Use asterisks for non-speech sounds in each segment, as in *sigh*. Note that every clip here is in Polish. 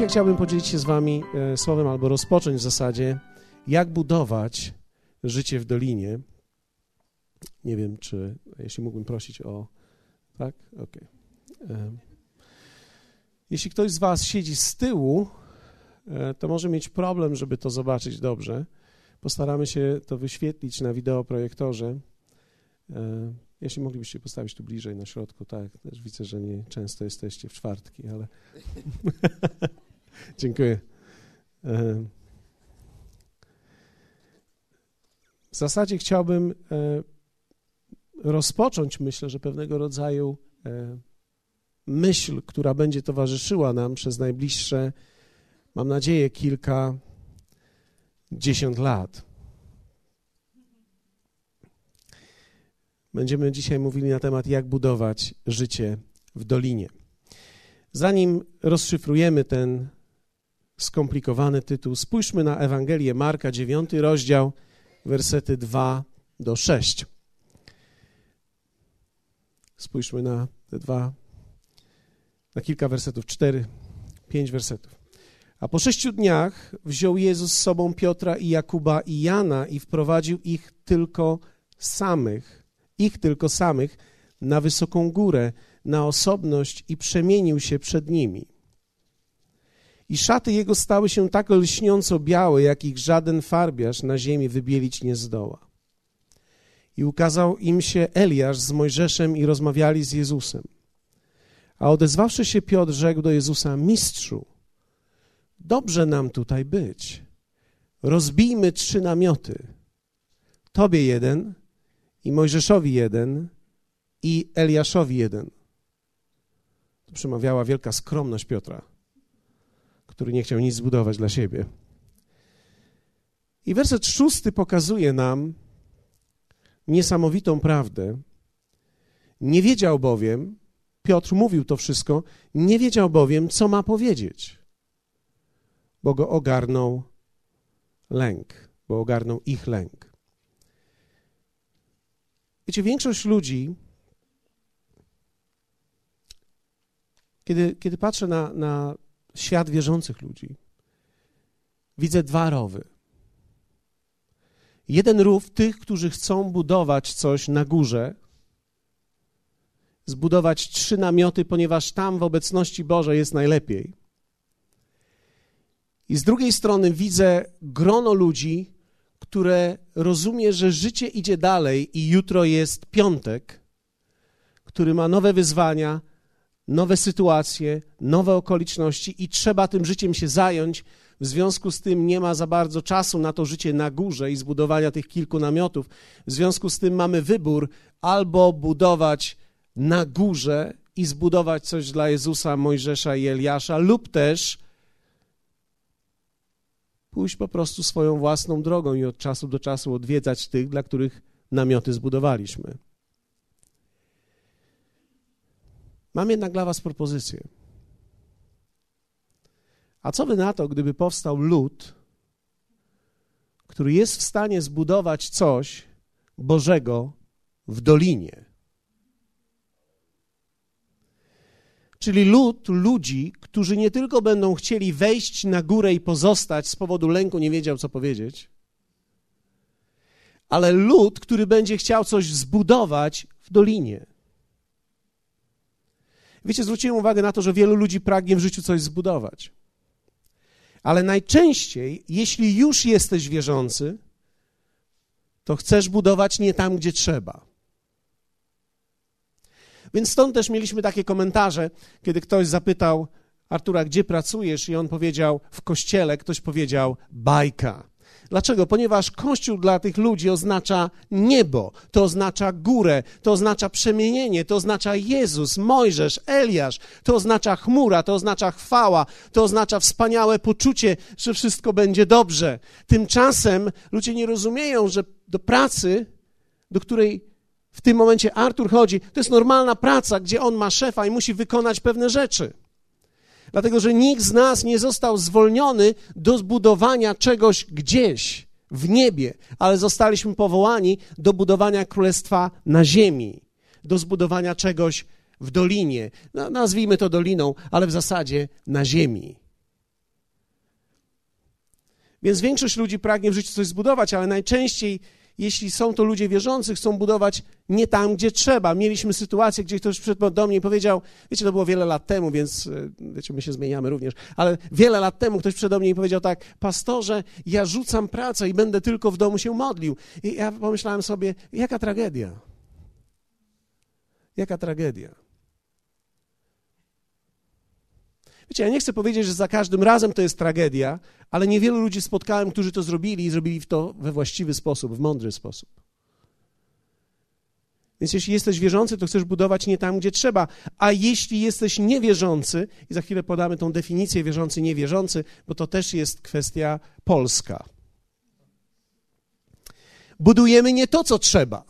Dzisiaj chciałbym podzielić się z Wami e, słowem albo rozpocząć w zasadzie, jak budować życie w dolinie. Nie wiem, czy jeśli mógłbym prosić o. Tak? Okej. Okay. Jeśli ktoś z Was siedzi z tyłu, e, to może mieć problem, żeby to zobaczyć dobrze. Postaramy się to wyświetlić na wideoprojektorze. E, jeśli moglibyście postawić tu bliżej na środku, tak. Też widzę, że nie często jesteście w czwartki, ale. *laughs* Dziękuję. E, w zasadzie chciałbym rozpocząć, myślę, że pewnego rodzaju myśl, która będzie towarzyszyła nam przez najbliższe, mam nadzieję, kilka dziesiąt lat. Będziemy dzisiaj mówili na temat, jak budować życie w dolinie. Zanim rozszyfrujemy ten skomplikowany tytuł, spójrzmy na Ewangelię Marka, 9 rozdział, wersety 2 do 6. Spójrzmy na te dwa na kilka wersetów, cztery, pięć wersetów. A po sześciu dniach wziął Jezus z sobą Piotra i Jakuba i Jana i wprowadził ich tylko samych, ich tylko samych, na wysoką górę, na osobność i przemienił się przed nimi. I szaty jego stały się tak lśniąco białe, jak ich żaden farbiarz na ziemi wybielić nie zdoła. I ukazał im się Eliasz z Mojżeszem i rozmawiali z Jezusem. A odezwawszy się Piotr, rzekł do Jezusa: Mistrzu, dobrze nam tutaj być. Rozbijmy trzy namioty. Tobie jeden, i Mojżeszowi jeden, i Eliaszowi jeden. Przemawiała wielka skromność Piotra, który nie chciał nic zbudować dla siebie. I werset szósty pokazuje nam niesamowitą prawdę. Nie wiedział bowiem, Piotr mówił to wszystko, nie wiedział bowiem, co ma powiedzieć, bo go ogarnął lęk, bo ogarnął ich lęk. Wiecie, większość ludzi, kiedy, kiedy patrzę na, na świat wierzących ludzi, widzę dwa rowy. Jeden rów tych, którzy chcą budować coś na górze, zbudować trzy namioty, ponieważ tam w obecności Bożej jest najlepiej. I z drugiej strony widzę grono ludzi, które rozumie, że życie idzie dalej i jutro jest piątek, który ma nowe wyzwania, nowe sytuacje, nowe okoliczności i trzeba tym życiem się zająć. W związku z tym nie ma za bardzo czasu na to życie na górze i zbudowania tych kilku namiotów. W związku z tym mamy wybór albo budować na górze i zbudować coś dla Jezusa, Mojżesza i Eliasza, lub też pójść po prostu swoją własną drogą i od czasu do czasu odwiedzać tych, dla których namioty zbudowaliśmy. Mam jednak dla Was propozycję. A co by na to, gdyby powstał lud, który jest w stanie zbudować coś Bożego w dolinie? czyli lud ludzi, którzy nie tylko będą chcieli wejść na górę i pozostać z powodu lęku, nie wiedział co powiedzieć, ale lud, który będzie chciał coś zbudować w dolinie. Wiecie, zwróciłem uwagę na to, że wielu ludzi pragnie w życiu coś zbudować. Ale najczęściej, jeśli już jesteś wierzący, to chcesz budować nie tam, gdzie trzeba. Więc stąd też mieliśmy takie komentarze, kiedy ktoś zapytał Artura, gdzie pracujesz? I on powiedział, w kościele. Ktoś powiedział, bajka. Dlaczego? Ponieważ Kościół dla tych ludzi oznacza niebo, to oznacza górę, to oznacza przemienienie, to oznacza Jezus, Mojżesz, Eliasz, to oznacza chmura, to oznacza chwała, to oznacza wspaniałe poczucie, że wszystko będzie dobrze. Tymczasem ludzie nie rozumieją, że do pracy, do której w tym momencie Artur chodzi, to jest normalna praca, gdzie on ma szefa i musi wykonać pewne rzeczy. Dlatego, że nikt z nas nie został zwolniony do zbudowania czegoś gdzieś w niebie, ale zostaliśmy powołani do budowania królestwa na ziemi, do zbudowania czegoś w dolinie. No, nazwijmy to doliną, ale w zasadzie na ziemi. Więc większość ludzi pragnie w życiu coś zbudować, ale najczęściej jeśli są to ludzie wierzący, chcą budować nie tam, gdzie trzeba. Mieliśmy sytuację, gdzie ktoś przyszedł do mnie i powiedział, wiecie, to było wiele lat temu, więc e, wiecie, my się zmieniamy również, ale wiele lat temu ktoś przyszedł do mnie i powiedział tak, pastorze, ja rzucam pracę i będę tylko w domu się modlił. I ja pomyślałem sobie, jaka tragedia. Jaka tragedia. Wiecie, ja nie chcę powiedzieć, że za każdym razem to jest tragedia, ale niewielu ludzi spotkałem, którzy to zrobili i zrobili to we właściwy sposób, w mądry sposób. Więc jeśli jesteś wierzący, to chcesz budować nie tam, gdzie trzeba. A jeśli jesteś niewierzący, i za chwilę podamy tą definicję wierzący, niewierzący, bo to też jest kwestia polska. Budujemy nie to, co trzeba.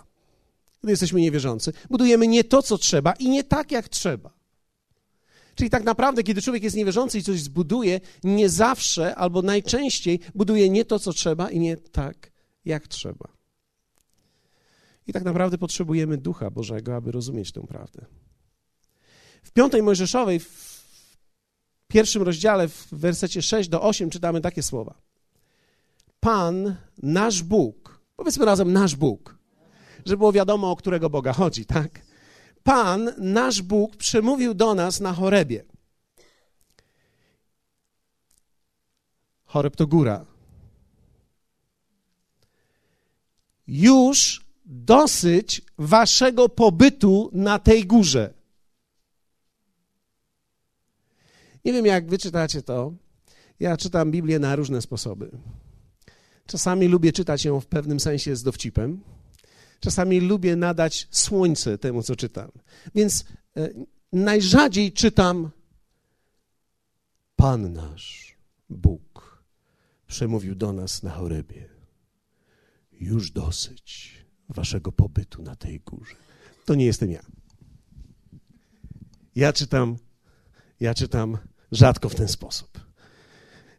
Gdy jesteśmy niewierzący, budujemy nie to, co trzeba i nie tak, jak trzeba. Czyli tak naprawdę, kiedy człowiek jest niewierzący i coś zbuduje, nie zawsze albo najczęściej buduje nie to, co trzeba i nie tak, jak trzeba. I tak naprawdę potrzebujemy Ducha Bożego, aby rozumieć tę prawdę. W piątej Mojżeszowej, w pierwszym rozdziale, w wersecie 6 do 8 czytamy takie słowa. Pan, nasz Bóg, powiedzmy razem nasz Bóg, żeby było wiadomo, o którego Boga chodzi, tak? Pan, nasz Bóg, przemówił do nas na Chorebie. Choreb to góra. Już dosyć waszego pobytu na tej górze. Nie wiem, jak wy czytacie to. Ja czytam Biblię na różne sposoby. Czasami lubię czytać ją w pewnym sensie z dowcipem. Czasami lubię nadać słońce temu, co czytam. Więc e, najrzadziej czytam Pan nasz, Bóg, przemówił do nas na chorobie. Już dosyć waszego pobytu na tej górze. To nie jestem ja. Ja czytam, ja czytam rzadko w ten sposób.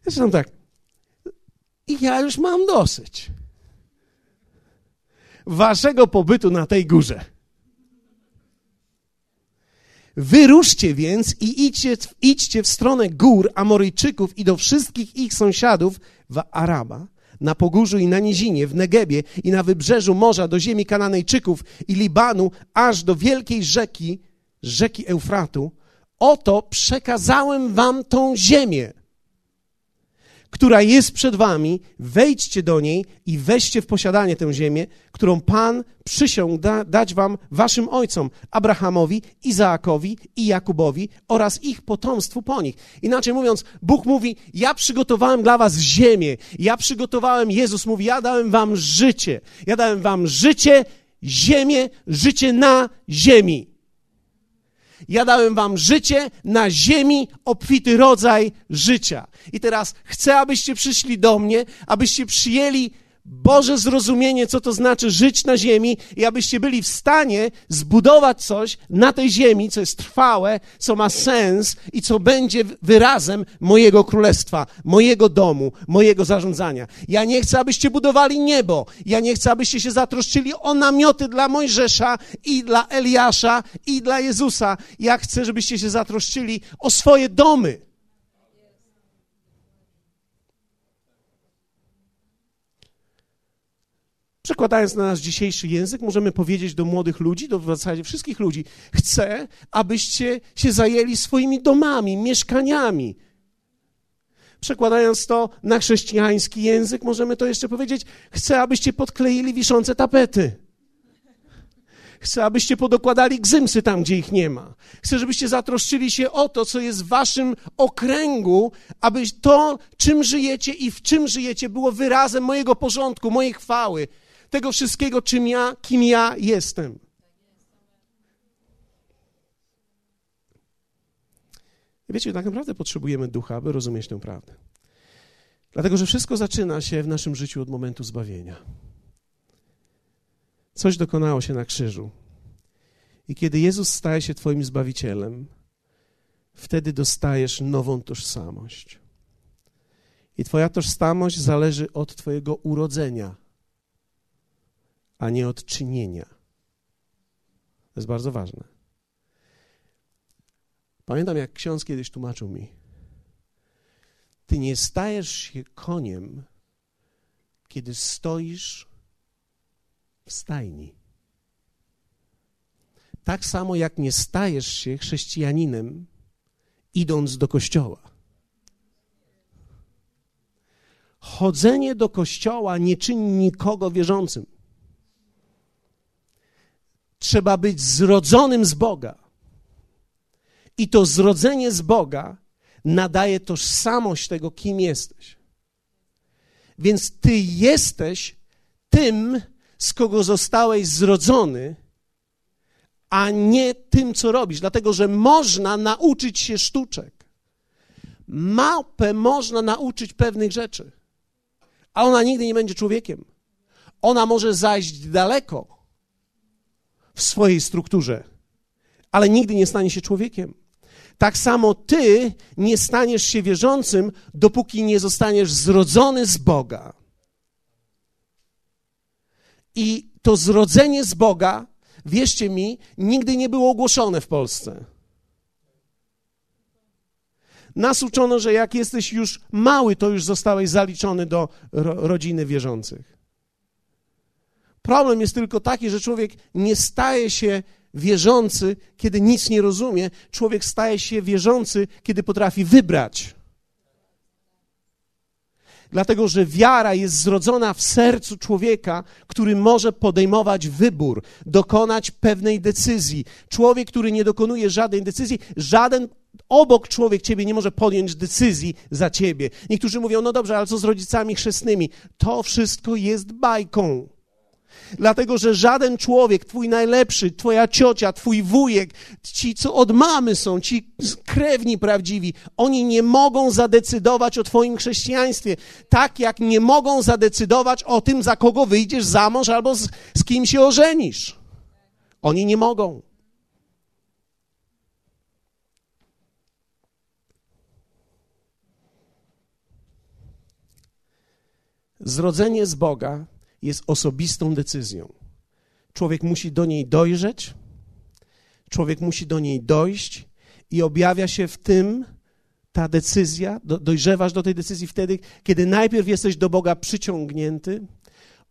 Ja czytam tak. I ja już mam dosyć waszego pobytu na tej górze. Wyruszcie więc i idźcie, idźcie w stronę gór Amoryjczyków i do wszystkich ich sąsiadów w Araba, na Pogórzu i na Nizinie, w Negebie i na wybrzeżu morza do ziemi Kananejczyków i Libanu, aż do wielkiej rzeki, rzeki Eufratu. Oto przekazałem wam tą ziemię która jest przed wami, wejdźcie do niej i weźcie w posiadanie tę ziemię, którą Pan przysiągł da, dać wam waszym ojcom, Abrahamowi, Izaakowi i Jakubowi oraz ich potomstwu po nich. Inaczej mówiąc, Bóg mówi, ja przygotowałem dla was ziemię, ja przygotowałem, Jezus mówi, ja dałem wam życie, ja dałem wam życie, ziemię, życie na ziemi. Ja dałem wam życie na ziemi, obfity rodzaj życia. I teraz chcę, abyście przyszli do mnie, abyście przyjęli Boże zrozumienie, co to znaczy żyć na ziemi i abyście byli w stanie zbudować coś na tej ziemi, co jest trwałe, co ma sens i co będzie wyrazem mojego królestwa, mojego domu, mojego zarządzania. Ja nie chcę, abyście budowali niebo. Ja nie chcę, abyście się zatroszczyli o namioty dla Mojżesza i dla Eliasza i dla Jezusa. Ja chcę, żebyście się zatroszczyli o swoje domy. Przekładając na nasz dzisiejszy język, możemy powiedzieć do młodych ludzi, do w zasadzie wszystkich ludzi: Chcę, abyście się zajęli swoimi domami, mieszkaniami. Przekładając to na chrześcijański język, możemy to jeszcze powiedzieć: Chcę, abyście podkleili wiszące tapety. Chcę, abyście podokładali gzymsy tam, gdzie ich nie ma. Chcę, żebyście zatroszczyli się o to, co jest w waszym okręgu, aby to, czym żyjecie i w czym żyjecie, było wyrazem mojego porządku, mojej chwały, tego wszystkiego, czym ja, kim ja jestem. wiecie, tak naprawdę potrzebujemy ducha, aby rozumieć tę prawdę. Dlatego, że wszystko zaczyna się w naszym życiu od momentu zbawienia. Coś dokonało się na krzyżu. I kiedy Jezus staje się Twoim zbawicielem, wtedy dostajesz nową tożsamość. I Twoja tożsamość zależy od Twojego urodzenia a nie od czynienia. To jest bardzo ważne. Pamiętam, jak ksiądz kiedyś tłumaczył mi: Ty nie stajesz się koniem kiedy stoisz w stajni. Tak samo jak nie stajesz się chrześcijaninem, idąc do kościoła. Chodzenie do kościoła nie czyni nikogo wierzącym. Trzeba być zrodzonym z Boga. I to zrodzenie z Boga nadaje tożsamość tego, kim jesteś. Więc ty jesteś tym, z kogo zostałeś zrodzony, a nie tym, co robisz. Dlatego, że można nauczyć się sztuczek. Małpę można nauczyć pewnych rzeczy, a ona nigdy nie będzie człowiekiem. Ona może zajść daleko w swojej strukturze, ale nigdy nie stanie się człowiekiem. Tak samo ty nie staniesz się wierzącym, dopóki nie zostaniesz zrodzony z Boga. I to zrodzenie z Boga, wierzcie mi, nigdy nie było ogłoszone w Polsce. Nas uczono, że jak jesteś już mały, to już zostałeś zaliczony do ro rodziny wierzących. Problem jest tylko taki, że człowiek nie staje się wierzący, kiedy nic nie rozumie. Człowiek staje się wierzący, kiedy potrafi wybrać. Dlatego, że wiara jest zrodzona w sercu człowieka, który może podejmować wybór, dokonać pewnej decyzji. Człowiek, który nie dokonuje żadnej decyzji, żaden obok człowiek ciebie nie może podjąć decyzji za ciebie. Niektórzy mówią, no dobrze, ale co z rodzicami chrzestnymi? To wszystko jest bajką. Dlatego, że żaden człowiek, twój najlepszy, twoja ciocia, twój wujek, ci, co od mamy są, ci krewni prawdziwi, oni nie mogą zadecydować o twoim chrześcijaństwie, tak jak nie mogą zadecydować o tym, za kogo wyjdziesz za mąż albo z, z kim się ożenisz. Oni nie mogą. Zrodzenie z Boga jest osobistą decyzją. Człowiek musi do niej dojrzeć, człowiek musi do niej dojść i objawia się w tym ta decyzja, do, dojrzewasz do tej decyzji wtedy, kiedy najpierw jesteś do Boga przyciągnięty,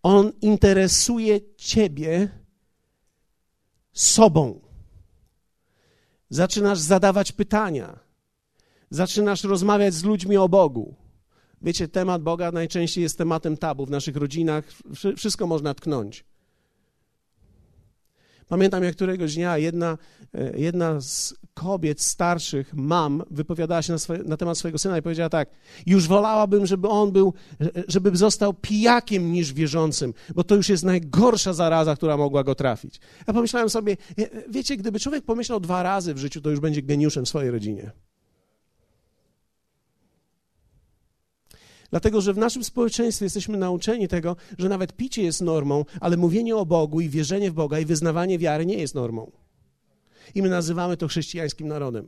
On interesuje ciebie sobą. Zaczynasz zadawać pytania, zaczynasz rozmawiać z ludźmi o Bogu. Wiecie, temat Boga najczęściej jest tematem tabu w naszych rodzinach. Wszystko można tknąć. Pamiętam, jak któregoś dnia jedna, e, jedna z kobiet starszych, mam, wypowiadała się na, swoje, na, temat swojego syna i powiedziała tak: Już wolałabym, żeby on był, e, żeby został pijakiem niż wierzącym, bo to już jest najgorsza zaraza, która mogła go trafić. Ja pomyślałem sobie, wiecie, gdyby człowiek pomyślał dwa razy w życiu, to już będzie geniuszem w swojej rodzinie. Dlatego, że w naszym społeczeństwie jesteśmy nauczeni tego, że nawet picie jest normą, ale mówienie o Bogu i wierzenie w Boga i wyznawanie wiary nie jest normą. I my nazywamy to chrześcijańskim narodem.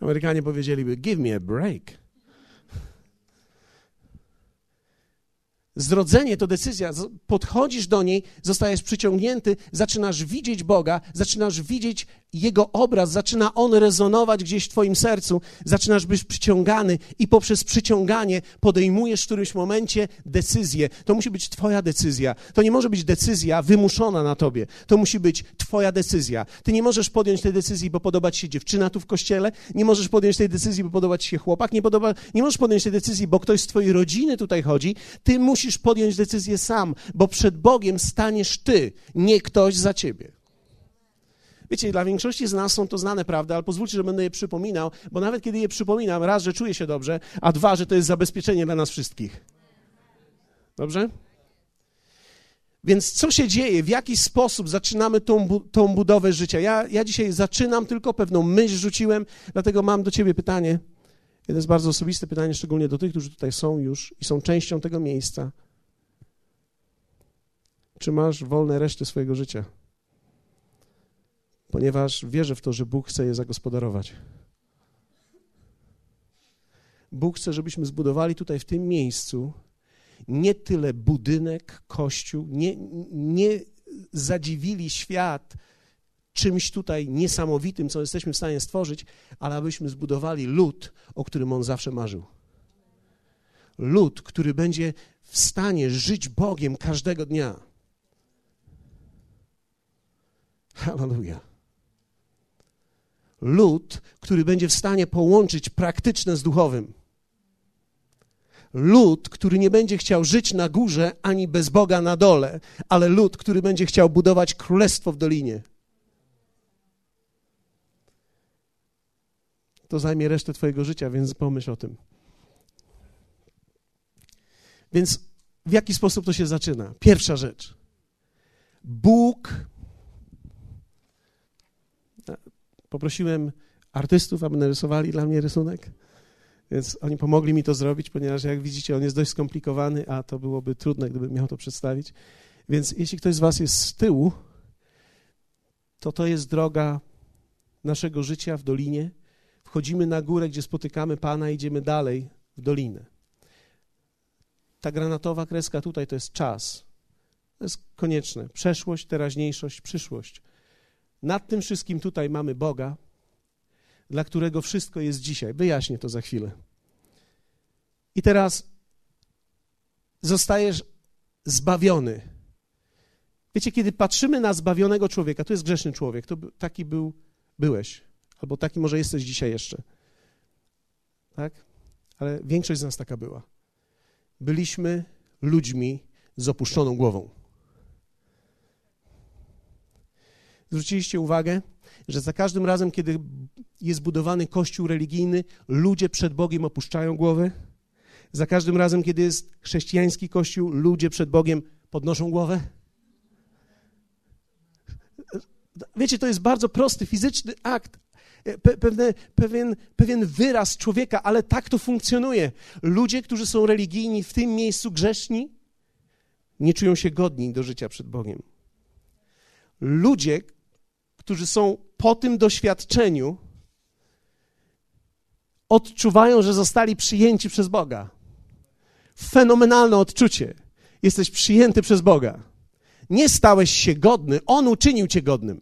Amerykanie powiedzieliby: Give me a break. Zrodzenie to decyzja. Podchodzisz do niej, zostajesz przyciągnięty, zaczynasz widzieć Boga, zaczynasz widzieć Jego obraz, zaczyna On rezonować gdzieś w Twoim sercu, zaczynasz być przyciągany i poprzez przyciąganie podejmujesz w którymś momencie decyzję. To musi być Twoja decyzja. To nie może być decyzja wymuszona na Tobie. To musi być Twoja decyzja. Ty nie możesz podjąć tej decyzji, bo podoba Ci się dziewczyna tu w kościele, nie możesz podjąć tej decyzji, bo podoba Ci się chłopak, nie, podoba, nie możesz podjąć tej decyzji, bo ktoś z Twojej rodziny tutaj chodzi. Ty musisz podjąć decyzję sam, bo przed Bogiem staniesz ty, nie ktoś za ciebie. Wiecie, dla większości z nas są to znane prawdy, ale pozwólcie, że będę je przypominał, bo nawet kiedy je przypominam, raz, że czuję się dobrze, a dwa, że to jest zabezpieczenie dla nas wszystkich. Dobrze? Więc co się dzieje? W jaki sposób zaczynamy tą, tą budowę życia? Ja, ja dzisiaj zaczynam, tylko pewną myśl rzuciłem, dlatego mam do ciebie pytanie. To jest bardzo osobiste pytanie, szczególnie do tych, którzy tutaj są już i są częścią tego miejsca. Czy masz wolne reszty swojego życia? Ponieważ wierzę w to, że Bóg chce je zagospodarować. Bóg chce, żebyśmy zbudowali tutaj w tym miejscu nie tyle budynek, kościół, nie, nie zadziwili świat czymś tutaj niesamowitym, co jesteśmy w stanie stworzyć, ale abyśmy zbudowali lud, o którym on zawsze marzył. lud, który będzie w stanie żyć Bogiem każdego dnia. Hallelujah. Lud, który będzie w stanie połączyć praktyczne z duchowym. Lud, który nie będzie chciał żyć na górze ani bez Boga na dole, ale lud, który będzie chciał budować królestwo w dolinie. To zajmie resztę Twojego życia, więc pomyśl o tym. Więc w jaki sposób to się zaczyna? Pierwsza rzecz. Bóg. Poprosiłem artystów, aby narysowali dla mnie rysunek. Więc oni pomogli mi to zrobić, ponieważ jak widzicie, on jest dość skomplikowany, a to byłoby trudne, gdybym miał to przedstawić. Więc jeśli ktoś z Was jest z tyłu, to to jest droga naszego życia w dolinie. Wchodzimy na górę, gdzie spotykamy Pana, idziemy dalej w dolinę. Ta granatowa kreska tutaj to jest czas. To jest konieczne. Przeszłość, teraźniejszość, przyszłość. Nad tym wszystkim tutaj mamy Boga, dla którego wszystko jest dzisiaj. Wyjaśnię to za chwilę. I teraz zostajesz zbawiony. Wiecie, kiedy patrzymy na zbawionego człowieka, to jest grzeszny człowiek, to taki był, byłeś, albo taki może jesteś dzisiaj jeszcze. Tak? Ale większość z nas taka była. Byliśmy ludźmi z opuszczoną głową. Zwróciliście uwagę, że za każdym razem, kiedy jest budowany kościół religijny, ludzie przed Bogiem opuszczają głowę. Za każdym razem, kiedy jest chrześcijański kościół, ludzie przed Bogiem podnoszą głowę. Wiecie, to jest bardzo prosty, fizyczny akt, pe pewne, pewien, pewien wyraz człowieka, ale tak to funkcjonuje. Ludzie, którzy są religijni, w tym miejscu grzeszni, nie czują się godni do życia przed Bogiem. Ludzie, którzy są po tym doświadczeniu, odczuwają, że zostali przyjęci przez Boga. Fenomenalne odczucie. Jesteś przyjęty przez Boga. Nie stałeś się godny, On uczynił cię godnym.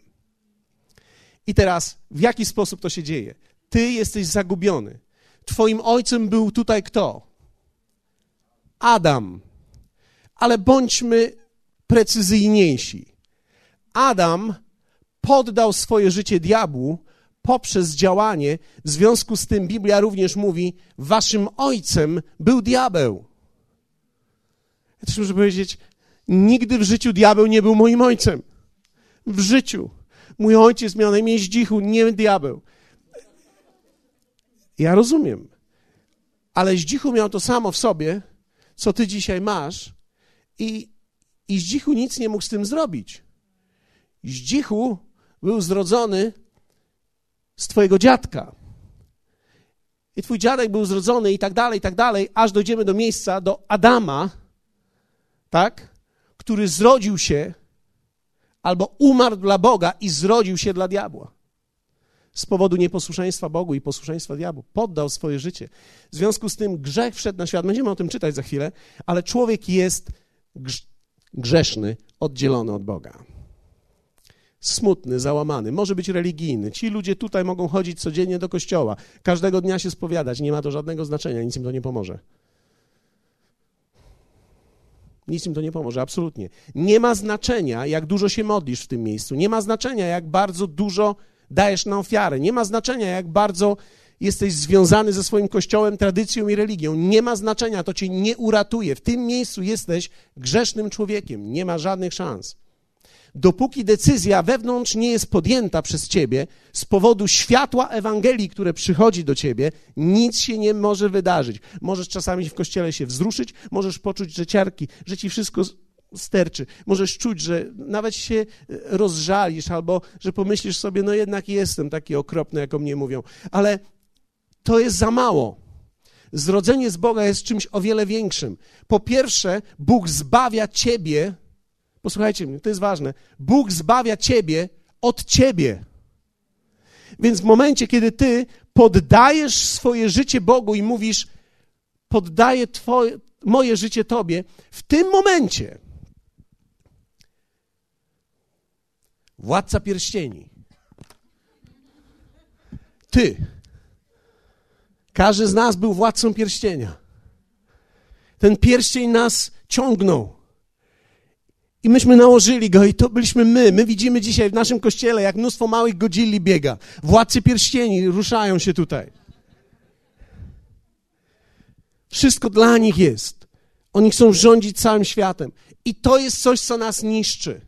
I teraz, w jaki sposób to się dzieje? Ty jesteś zagubiony. Twoim ojcem był tutaj kto? Adam. Ale bądźmy precyzyjniejsi. Adam poddał swoje życie diabłu poprzez działanie. W związku z tym Biblia również mówi: Waszym ojcem był diabeł. Ja też muszę powiedzieć: Nigdy w życiu diabeł nie był moim ojcem. W życiu. Mój ojciec miał na imię Zdzichu, nie diabeł. Ja rozumiem. Ale Zdzichu miał to samo w sobie, co ty dzisiaj masz, i, i Zdzichu nic nie mógł z tym zrobić. Zdzichu był zrodzony z twojego dziadka. I twój dziadek był zrodzony i tak dalej, i tak dalej, aż dojdziemy do miejsca, do Adama, tak? Który zrodził się albo umarł dla Boga i zrodził się dla diabła. Z powodu nieposłuszeństwa Bogu i posłuszeństwa diabłu. Poddał swoje życie. W związku z tym grzech wszedł na świat. Będziemy o tym czytać za chwilę, ale człowiek jest grzeszny, oddzielony od Boga smutny, załamany, może być religijny. Ci ludzie tutaj mogą chodzić codziennie do kościoła, każdego dnia się spowiadać, nie ma to żadnego znaczenia, nic im to nie pomoże. Nic im to nie pomoże, absolutnie. Nie ma znaczenia, jak dużo się modlisz w tym miejscu, nie ma znaczenia, jak bardzo dużo dajesz na ofiarę, nie ma znaczenia, jak bardzo jesteś związany ze swoim kościołem, tradycją i religią. Nie ma znaczenia, to cię nie uratuje. W tym miejscu jesteś grzesznym człowiekiem, nie ma żadnych szans dopóki decyzja wewnątrz nie jest podjęta przez ciebie z powodu światła Ewangelii, które przychodzi do ciebie, nic się nie może wydarzyć. Możesz czasami w kościele się wzruszyć, możesz poczuć, że ciarki, że ci wszystko sterczy. Możesz czuć, że nawet się e, rozżalisz albo że pomyślisz sobie, no jednak jestem taki okropny, jak o mnie mówią. Ale to jest za mało. Zrodzenie z Boga jest czymś o wiele większym. Po pierwsze, Bóg zbawia ciebie Posłuchajcie mnie, to jest ważne. Bóg zbawia ciebie od ciebie. Więc w momencie, kiedy ty poddajesz swoje życie Bogu i mówisz, poddaję twoje, moje życie Tobie, w tym momencie władca pierścieni, ty, każdy z nas był władcą pierścienia. Ten pierścień nas ciągnął. I myśmy nałożyli go i to byliśmy my. My widzimy dzisiaj w naszym kościele, jak mnóstwo małych godzilli biega. Władcy pierścieni ruszają się tutaj. Wszystko dla nich jest. Oni chcą rządzić całym światem. I to jest coś, co nas niszczy.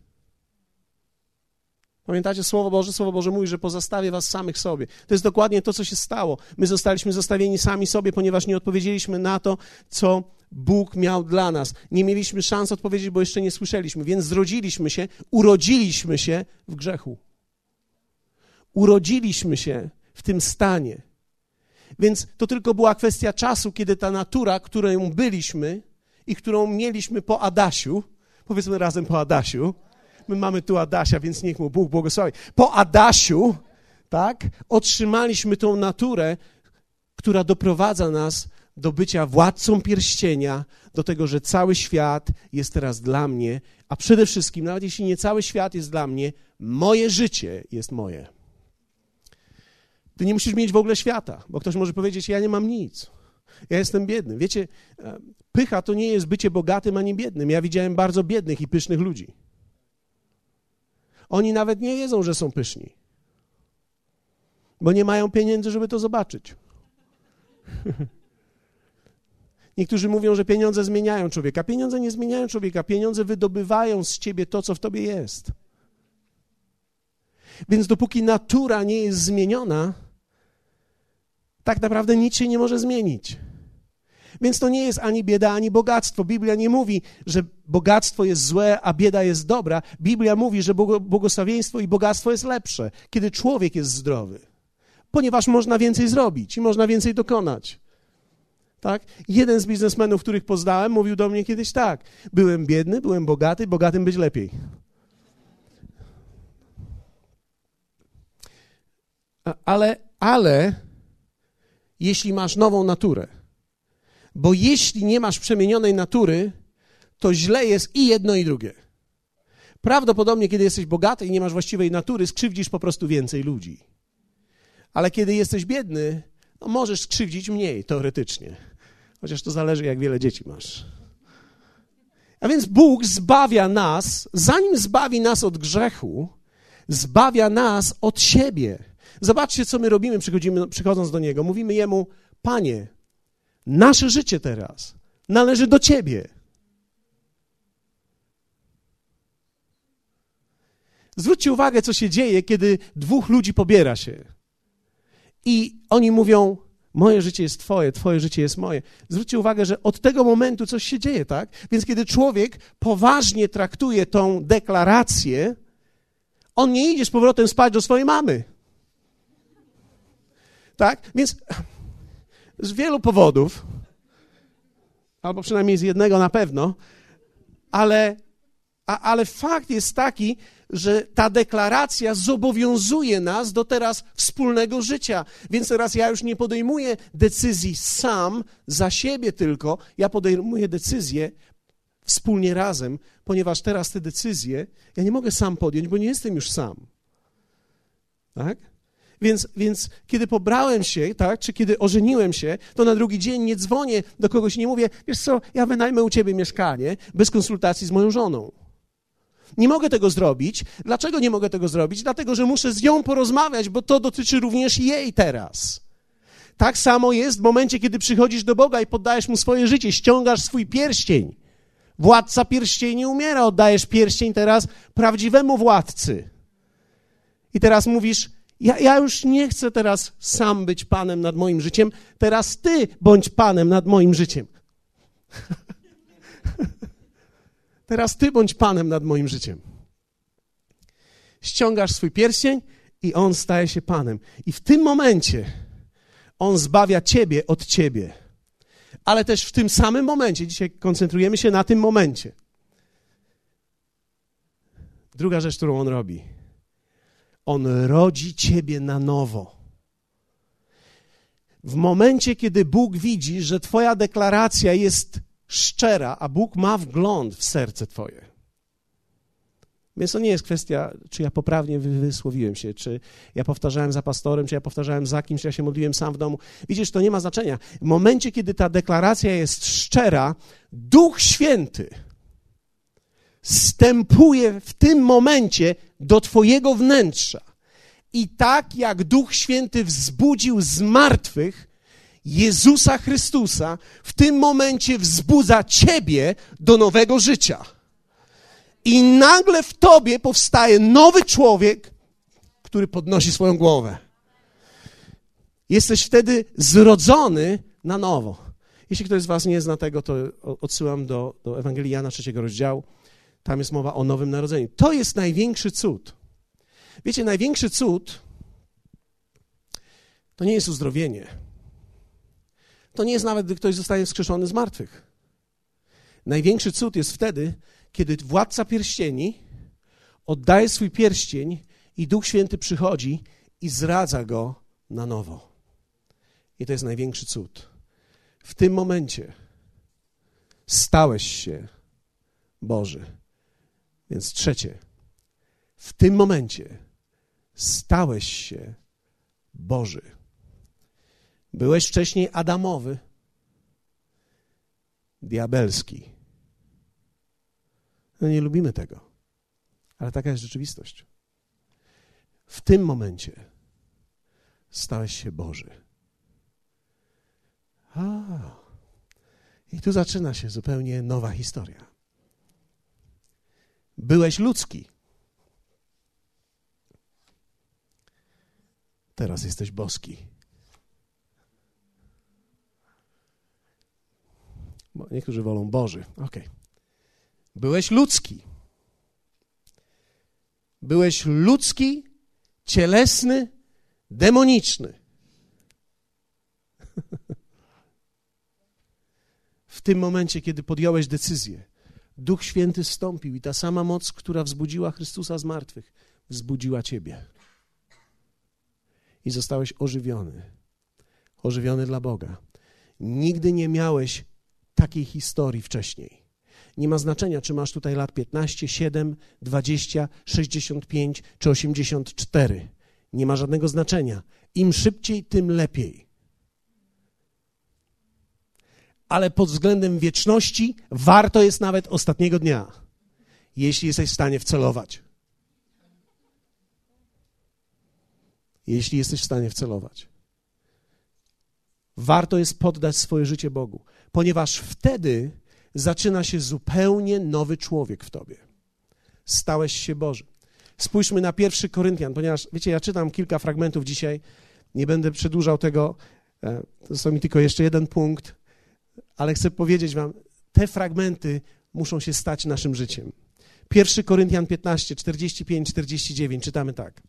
Pamiętacie Słowo Boże? Słowo Boże mówi, że pozostawię was samych sobie. To jest dokładnie to, co się stało. My zostaliśmy zostawieni sami sobie, ponieważ nie odpowiedzieliśmy na to, co Bóg miał dla nas. Nie mieliśmy szans odpowiedzieć, bo jeszcze nie słyszeliśmy, więc zrodziliśmy się, urodziliśmy się w grzechu. Urodziliśmy się w tym stanie. Więc to tylko była kwestia czasu, kiedy ta natura, którą byliśmy i którą mieliśmy po Adasiu, powiedzmy razem po Adasiu, my mamy tu Adasia, więc niech mu Bóg błogosławi. Po Adasiu, tak, otrzymaliśmy tą naturę, która doprowadza nas do bycia władcą pierścienia, do tego, że cały świat jest teraz dla mnie, a przede wszystkim, nawet jeśli nie cały świat jest dla mnie, moje życie jest moje. Ty nie musisz mieć w ogóle świata, bo ktoś może powiedzieć: Ja nie mam nic. Ja jestem biedny. Wiecie, e, pycha to nie jest bycie bogatym ani biednym. Ja widziałem bardzo biednych i pysznych ludzi. Oni nawet nie wiedzą, że są pyszni, bo nie mają pieniędzy, żeby to zobaczyć. *laughs* Niektórzy mówią, że pieniądze zmieniają człowieka. Pieniądze nie zmieniają człowieka, pieniądze wydobywają z ciebie to, co w tobie jest. Więc dopóki natura nie jest zmieniona, tak naprawdę nic się nie może zmienić. Więc to nie jest ani bieda, ani bogactwo. Biblia nie mówi, że bogactwo jest złe, a bieda jest dobra. Biblia mówi, że błogosławieństwo i bogactwo jest lepsze, kiedy człowiek jest zdrowy, ponieważ można więcej zrobić i można więcej dokonać. Tak? Jeden z biznesmenów, których poznałem, mówił do mnie kiedyś tak: Byłem biedny, byłem bogaty, bogatym być lepiej. Ale, ale, jeśli masz nową naturę, bo jeśli nie masz przemienionej natury, to źle jest i jedno, i drugie. Prawdopodobnie, kiedy jesteś bogaty i nie masz właściwej natury, skrzywdzisz po prostu więcej ludzi. Ale kiedy jesteś biedny, no możesz skrzywdzić mniej, teoretycznie. Chociaż to zależy, jak wiele dzieci masz. A więc Bóg zbawia nas, zanim zbawi nas od grzechu, zbawia nas od siebie. Zobaczcie, co my robimy, przychodząc do Niego. Mówimy Jemu, Panie, nasze życie teraz należy do Ciebie. Zwróćcie uwagę, co się dzieje, kiedy dwóch ludzi pobiera się. I oni mówią: Moje życie jest Twoje, Twoje życie jest moje. Zwróćcie uwagę, że od tego momentu coś się dzieje, tak? Więc kiedy człowiek poważnie traktuje tą deklarację, on nie idzie z powrotem spać do swojej mamy. Tak? Więc z wielu powodów, albo przynajmniej z jednego na pewno, ale, a, ale fakt jest taki, że ta deklaracja zobowiązuje nas do teraz wspólnego życia. Więc teraz ja już nie podejmuję decyzji sam, za siebie tylko, ja podejmuję decyzję wspólnie razem, ponieważ teraz te decyzje ja nie mogę sam podjąć, bo nie jestem już sam. Tak? Więc, więc kiedy pobrałem się, tak, czy kiedy ożeniłem się, to na drugi dzień nie dzwonię do kogoś i nie mówię, wiesz co, ja wynajmę u ciebie mieszkanie bez konsultacji z moją żoną. Nie mogę tego zrobić. Dlaczego nie mogę tego zrobić? Dlatego, że muszę z nią porozmawiać, bo to dotyczy również jej teraz. Tak samo jest w momencie, kiedy przychodzisz do Boga i poddajesz mu swoje życie, ściągasz swój pierścień. Władca pierścieni umiera, oddajesz pierścień teraz prawdziwemu władcy. I teraz mówisz: ja, ja już nie chcę teraz sam być panem nad moim życiem, teraz ty bądź panem nad moim życiem. *laughs* Teraz ty bądź panem nad moim życiem. Ściągasz swój pierścień i on staje się panem. I w tym momencie on zbawia ciebie od ciebie. Ale też w tym samym momencie, dzisiaj koncentrujemy się na tym momencie. Druga rzecz, którą on robi. On rodzi ciebie na nowo. W momencie, kiedy Bóg widzi, że Twoja deklaracja jest szczera, a Bóg ma wgląd w serce Twoje. Więc to nie jest kwestia, czy ja poprawnie wysłowiłem się, czy ja powtarzałem za pastorem, czy ja powtarzałem za kimś, czy ja się modliłem sam w domu. Widzisz, to nie ma znaczenia. W momencie, kiedy ta deklaracja jest szczera, Duch Święty stępuje w tym momencie do Twojego wnętrza. I tak jak Duch Święty wzbudził z martwych Jezusa Chrystusa, w tym momencie wzbudza Ciebie do nowego życia. I nagle w Tobie powstaje nowy człowiek, który podnosi swoją głowę. Jesteś wtedy zrodzony na nowo. Jeśli ktoś z Was nie zna tego, to odsyłam do, do Ewangelii Jana trzeciego rozdziału. Tam jest mowa o nowym narodzeniu. To jest największy cud. Wiecie, największy cud to nie jest uzdrowienie. To nie jest nawet, gdy ktoś zostaje wskrzeszony z martwych. Największy cud jest wtedy, kiedy władca pierścieni oddaje swój pierścień i Duch Święty przychodzi i zradza go na nowo. I to jest największy cud. W tym momencie stałeś się Boży. Więc trzecie, w tym momencie stałeś się Boży. Byłeś wcześniej Adamowy, diabelski. No nie lubimy tego, ale taka jest rzeczywistość. W tym momencie stałeś się Boży. A, i tu zaczyna się zupełnie nowa historia. Byłeś ludzki. Teraz jesteś boski. Niektórzy wolą Boży. Ok. Byłeś ludzki. Byłeś ludzki, cielesny, demoniczny. *laughs* w tym momencie, kiedy podjąłeś decyzję, Duch Święty stąpił i ta sama moc, która wzbudziła Chrystusa z martwych, wzbudziła Ciebie. I zostałeś ożywiony. Ożywiony dla Boga. Nigdy nie miałeś takiej historii wcześniej. Nie ma znaczenia, czy masz tutaj lat 15, 7, 20, 65 czy 84. Nie ma żadnego znaczenia. Im szybciej, tym lepiej. Ale pod względem wieczności warto jest nawet ostatniego dnia, jeśli jesteś w stanie wcelować. Jeśli jesteś w stanie wcelować. Warto jest poddać swoje życie Bogu, ponieważ wtedy zaczyna się zupełnie nowy człowiek w tobie. Stałeś się Boży. Spójrzmy na pierwszy Koryntian, ponieważ, wiecie, ja czytam kilka fragmentów dzisiaj, nie będę przedłużał tego, e, został mi tylko jeszcze jeden punkt, ale chcę powiedzieć wam, te fragmenty muszą się stać naszym życiem. Pierwszy Koryntian 15, 45, 49, czytamy tak.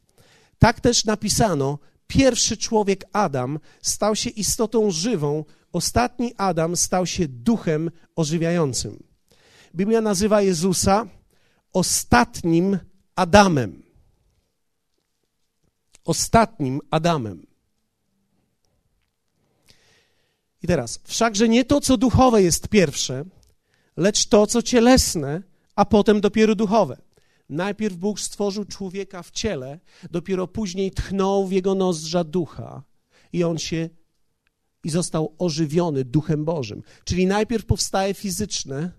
Tak też napisano, pierwszy człowiek Adam stał się istotą żywą, ostatni Adam stał się duchem ożywiającym. Biblia nazywa Jezusa ostatnim Adamem. Ostatnim Adamem. I teraz, wszakże nie to, co duchowe jest pierwsze, lecz to, co cielesne, a potem dopiero duchowe. Najpierw Bóg stworzył człowieka w ciele, dopiero później tchnął w jego nozdrza ducha i on się i został ożywiony duchem Bożym. Czyli najpierw powstaje fizyczne,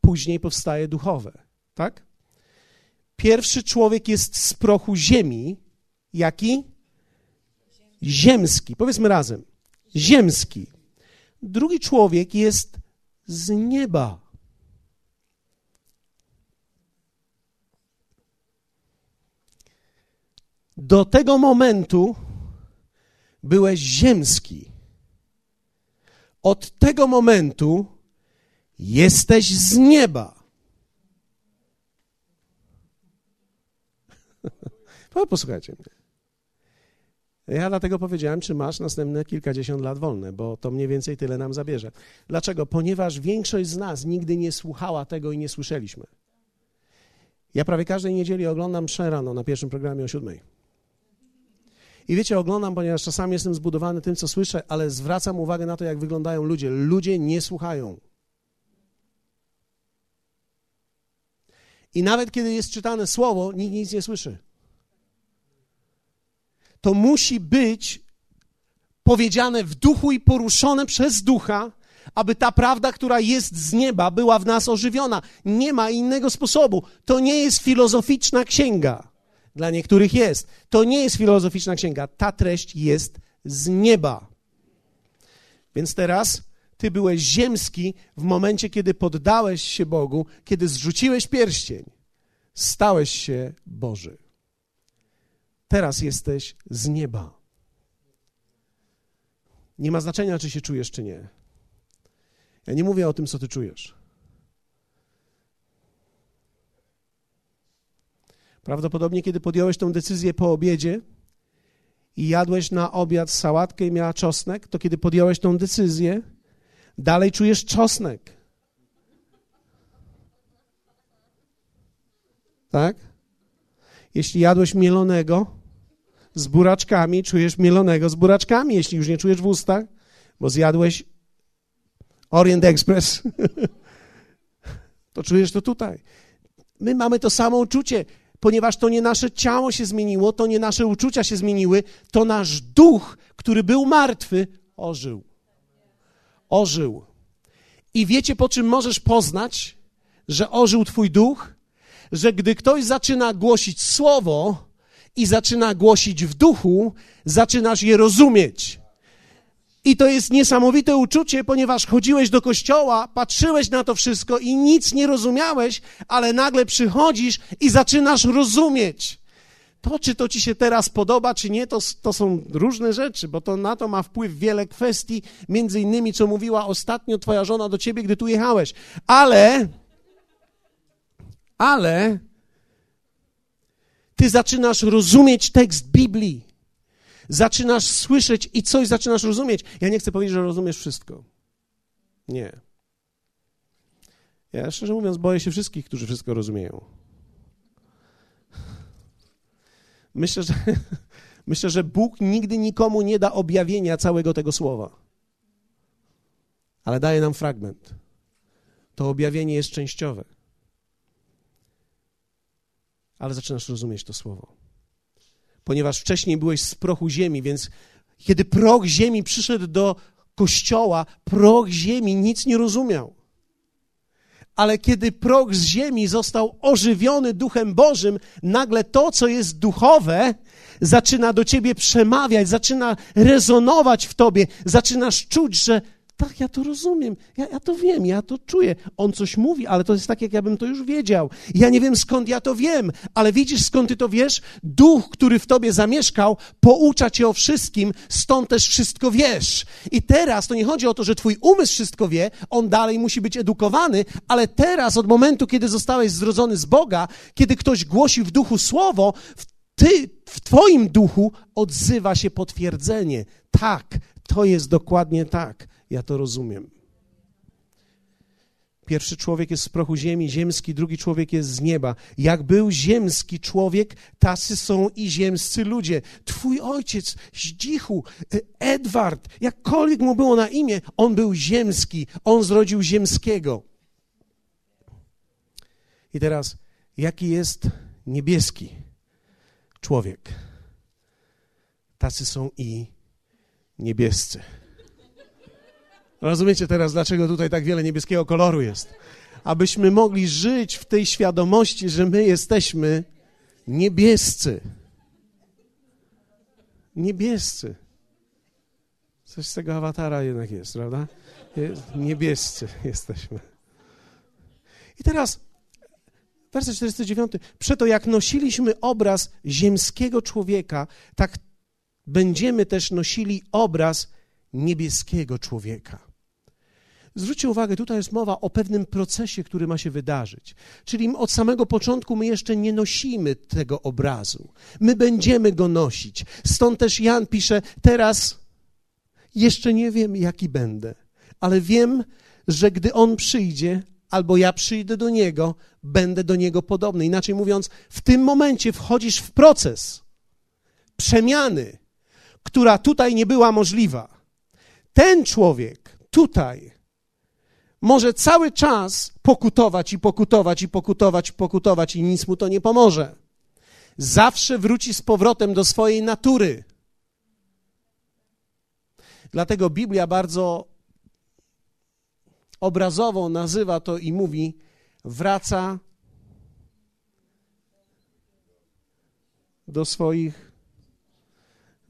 później powstaje duchowe. Tak? Pierwszy człowiek jest z prochu ziemi. Jaki? Ziemski. Powiedzmy razem. Ziemski. Drugi człowiek jest z nieba. Do tego momentu byłeś ziemski. Od tego momentu jesteś z nieba. *laughs* Posłuchajcie mnie. Ja dlatego powiedziałem, czy masz następne kilkadziesiąt lat wolne, bo to mniej więcej tyle nam zabierze. Dlaczego? Ponieważ większość z nas nigdy nie słuchała tego i nie słyszeliśmy. Ja prawie każdej niedzieli oglądam mszę rano na pierwszym programie o siódmej. I wiecie, oglądam, ponieważ czasami jestem zbudowany tym, co słyszę, ale zwracam uwagę na to, jak wyglądają ludzie. Ludzie nie słuchają. I nawet kiedy jest czytane słowo, nikt nic nie słyszy. To musi być powiedziane w duchu i poruszone przez ducha, aby ta prawda, która jest z nieba, była w nas ożywiona. Nie ma innego sposobu. To nie jest filozoficzna księga. Dla niektórych jest. To nie jest filozoficzna księga. Ta treść jest z nieba. Więc teraz ty byłeś ziemski w momencie, kiedy poddałeś się Bogu, kiedy zrzuciłeś pierścień. Stałeś się Boży. Teraz jesteś z nieba. Nie ma znaczenia, czy się czujesz, czy nie. Ja nie mówię o tym, co ty czujesz. Prawdopodobnie, kiedy podjąłeś tę decyzję po obiedzie i jadłeś na obiad sałatkę i miała czosnek, to kiedy podjąłeś tę decyzję, dalej czujesz czosnek. Tak? Jeśli jadłeś mielonego z buraczkami, czujesz mielonego z buraczkami, jeśli już nie czujesz w ustach, bo zjadłeś Orient Express, *laughs* to czujesz to tutaj. My mamy to samo uczucie, ponieważ to nie nasze ciało się zmieniło, to nie nasze uczucia się zmieniły, to nasz duch, który był martwy, ożył. Ożył. I wiecie, po czym możesz poznać, że ożył Twój duch? Że gdy ktoś zaczyna głosić słowo i zaczyna głosić w duchu, zaczynasz je rozumieć. I to jest niesamowite uczucie, ponieważ chodziłeś do kościoła, patrzyłeś na to wszystko i nic nie rozumiałeś, ale nagle przychodzisz i zaczynasz rozumieć. To, czy to ci się teraz podoba, czy nie, to, to są różne rzeczy, bo to na to ma wpływ wiele kwestii, między innymi, co mówiła ostatnio twoja żona do ciebie, gdy tu jechałeś. Ale, ale, ty zaczynasz rozumieć tekst Biblii zaczynasz słyszeć i coś zaczynasz rozumieć. Ja nie chcę powiedzieć, że rozumiesz wszystko. Nie. Ja szczerze mówiąc boję się wszystkich, którzy wszystko rozumieją. Myślę, że, *laughs* myślę, że Bóg nigdy nikomu nie da objawienia całego tego słowa. Ale daje nam fragment. To objawienie jest częściowe. Ale zaczynasz rozumieć to słowo ponieważ wcześniej byłeś z prochu ziemi, więc kiedy proch ziemi przyszedł do kościoła, proch ziemi nic nie rozumiał. Ale kiedy proch z ziemi został ożywiony duchem Bożym, nagle to, co jest duchowe, zaczyna do ciebie przemawiać, zaczyna rezonować w tobie, zaczynasz czuć, że tak, ja to rozumiem, ja, ja to wiem, ja to czuję. On coś mówi, ale to jest tak, jak ja bym to już wiedział. Ja nie wiem, skąd ja to wiem, ale widzisz, skąd ty to wiesz? Duch, który w tobie zamieszkał, poucza cię o wszystkim, stąd też wszystko wiesz. I teraz to nie chodzi o to, że twój umysł wszystko wie, on dalej musi być edukowany, ale teraz, od momentu, kiedy zostałeś zrodzony z Boga, kiedy ktoś głosi w duchu słowo, ty, w twoim duchu odzywa się potwierdzenie. Tak, to jest dokładnie tak. Ja to rozumiem. Pierwszy człowiek jest z prochu ziemi, ziemski, drugi człowiek jest z nieba. Jak był ziemski człowiek, tacy są i ziemscy ludzie. Twój ojciec, Zdzichu, e, Edward, jakkolwiek mu było na imię, on był ziemski, on zrodził ziemskiego. I teraz, jaki jest niebieski człowiek? Tacy są i niebiescy. Rozumiecie teraz, dlaczego tutaj tak wiele niebieskiego koloru jest? Abyśmy mogli żyć w tej świadomości, że my jesteśmy niebiescy. Niebiescy. Coś z tego awatara jednak jest, prawda? Niebiescy jesteśmy. I teraz werset 49. Przeto jak nosiliśmy obraz ziemskiego człowieka, tak będziemy też nosili obraz niebieskiego człowieka. Zwróćcie uwagę, tutaj jest mowa o pewnym procesie, który ma się wydarzyć. Czyli od samego początku my jeszcze nie nosimy tego obrazu. My będziemy go nosić. Stąd też Jan pisze: Teraz jeszcze nie wiem, jaki będę, ale wiem, że gdy on przyjdzie, albo ja przyjdę do niego, będę do niego podobny. Inaczej mówiąc, w tym momencie wchodzisz w proces przemiany, która tutaj nie była możliwa. Ten człowiek tutaj może cały czas pokutować i pokutować i pokutować i pokutować i nic mu to nie pomoże. Zawsze wróci z powrotem do swojej natury. Dlatego Biblia bardzo obrazowo nazywa to i mówi: wraca do swoich.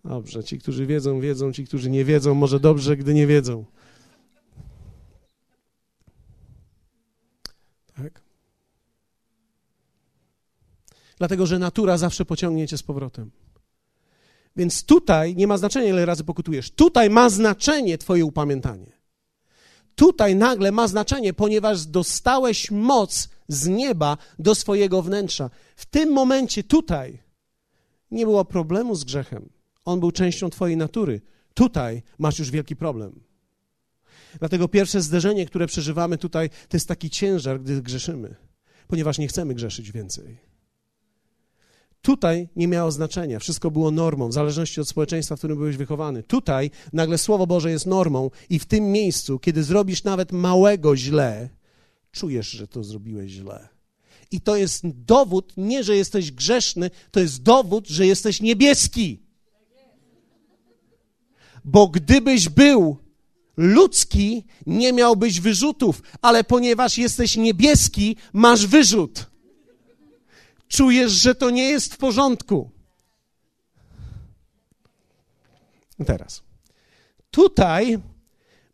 Dobrze, ci, którzy wiedzą, wiedzą, ci, którzy nie wiedzą, może dobrze, gdy nie wiedzą. Dlatego, że natura zawsze pociągnie cię z powrotem. Więc tutaj nie ma znaczenia, ile razy pokutujesz. Tutaj ma znaczenie Twoje upamiętanie. Tutaj nagle ma znaczenie, ponieważ dostałeś moc z nieba do swojego wnętrza. W tym momencie tutaj nie było problemu z grzechem. On był częścią Twojej natury. Tutaj masz już wielki problem. Dlatego pierwsze zderzenie, które przeżywamy tutaj, to jest taki ciężar, gdy grzeszymy, ponieważ nie chcemy grzeszyć więcej. Tutaj nie miało znaczenia, wszystko było normą, w zależności od społeczeństwa, w którym byłeś wychowany. Tutaj nagle Słowo Boże jest normą, i w tym miejscu, kiedy zrobisz nawet małego źle, czujesz, że to zrobiłeś źle. I to jest dowód, nie że jesteś grzeszny, to jest dowód, że jesteś niebieski. Bo gdybyś był ludzki, nie miałbyś wyrzutów, ale ponieważ jesteś niebieski, masz wyrzut. Czujesz, że to nie jest w porządku. Teraz. Tutaj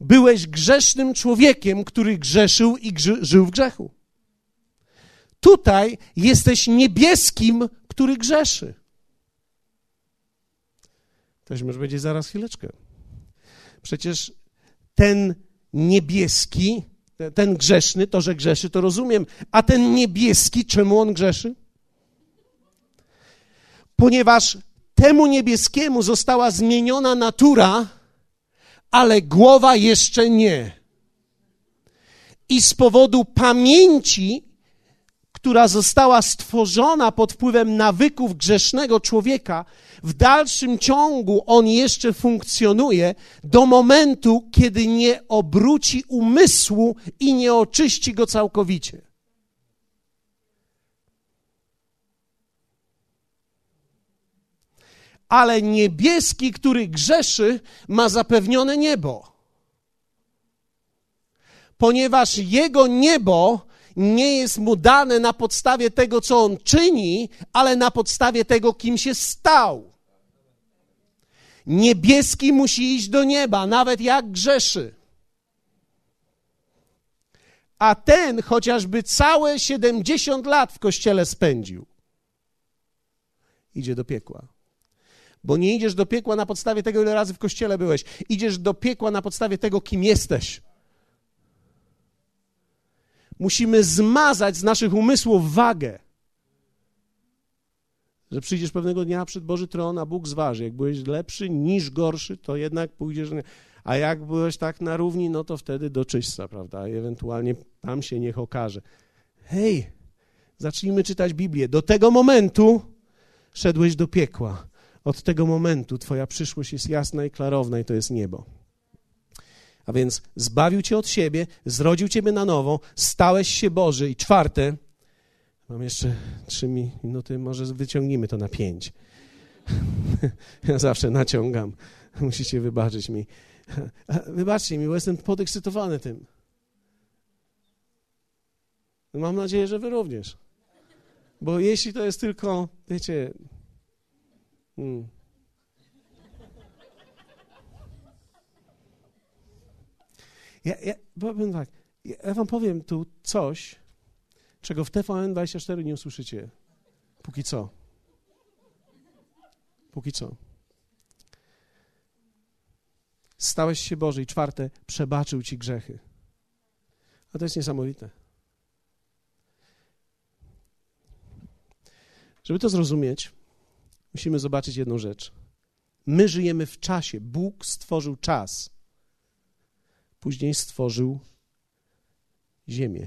byłeś grzesznym człowiekiem, który grzeszył i żył w grzechu. Tutaj jesteś niebieskim, który grzeszy. Ktoś może powiedzieć zaraz chwileczkę. Przecież ten niebieski, ten grzeszny, to, że grzeszy, to rozumiem. A ten niebieski, czemu on grzeszy? Ponieważ temu niebieskiemu została zmieniona natura, ale głowa jeszcze nie. I z powodu pamięci która została stworzona pod wpływem nawyków grzesznego człowieka, w dalszym ciągu on jeszcze funkcjonuje do momentu, kiedy nie obróci umysłu i nie oczyści go całkowicie. Ale niebieski, który grzeszy, ma zapewnione niebo. Ponieważ jego niebo nie jest mu dane na podstawie tego, co on czyni, ale na podstawie tego, kim się stał. Niebieski musi iść do nieba, nawet jak grzeszy. A ten chociażby całe 70 lat w kościele spędził, idzie do piekła. Bo nie idziesz do piekła na podstawie tego, ile razy w kościele byłeś. Idziesz do piekła na podstawie tego, kim jesteś. Musimy zmazać z naszych umysłów wagę. Że przyjdziesz pewnego dnia przed Boży tron, a Bóg zważy. Jak byłeś lepszy niż gorszy, to jednak pójdziesz. A jak byłeś tak na równi, no to wtedy do czyśćca, prawda? Ewentualnie tam się niech okaże. Hej, zacznijmy czytać Biblię. Do tego momentu szedłeś do piekła. Od tego momentu Twoja przyszłość jest jasna i klarowna, i to jest niebo. A więc zbawił cię od siebie, zrodził ciebie na nowo, stałeś się Boży. I czwarte, mam jeszcze trzy minuty, może wyciągnijmy to na pięć. *laughs* Ja zawsze naciągam. Musicie wybaczyć mi. Wybaczcie mi, bo jestem podekscytowany tym. Mam nadzieję, że wy również. Bo jeśli to jest tylko, wiecie, hmm, Ja, ja powiem tak, ja wam powiem tu coś, czego w TVN24 nie usłyszycie. Póki co. Póki co. Stałeś się Boży i czwarte, przebaczył ci grzechy. A to jest niesamowite. Żeby to zrozumieć, musimy zobaczyć jedną rzecz. My żyjemy w czasie. Bóg stworzył czas. Później stworzył Ziemię,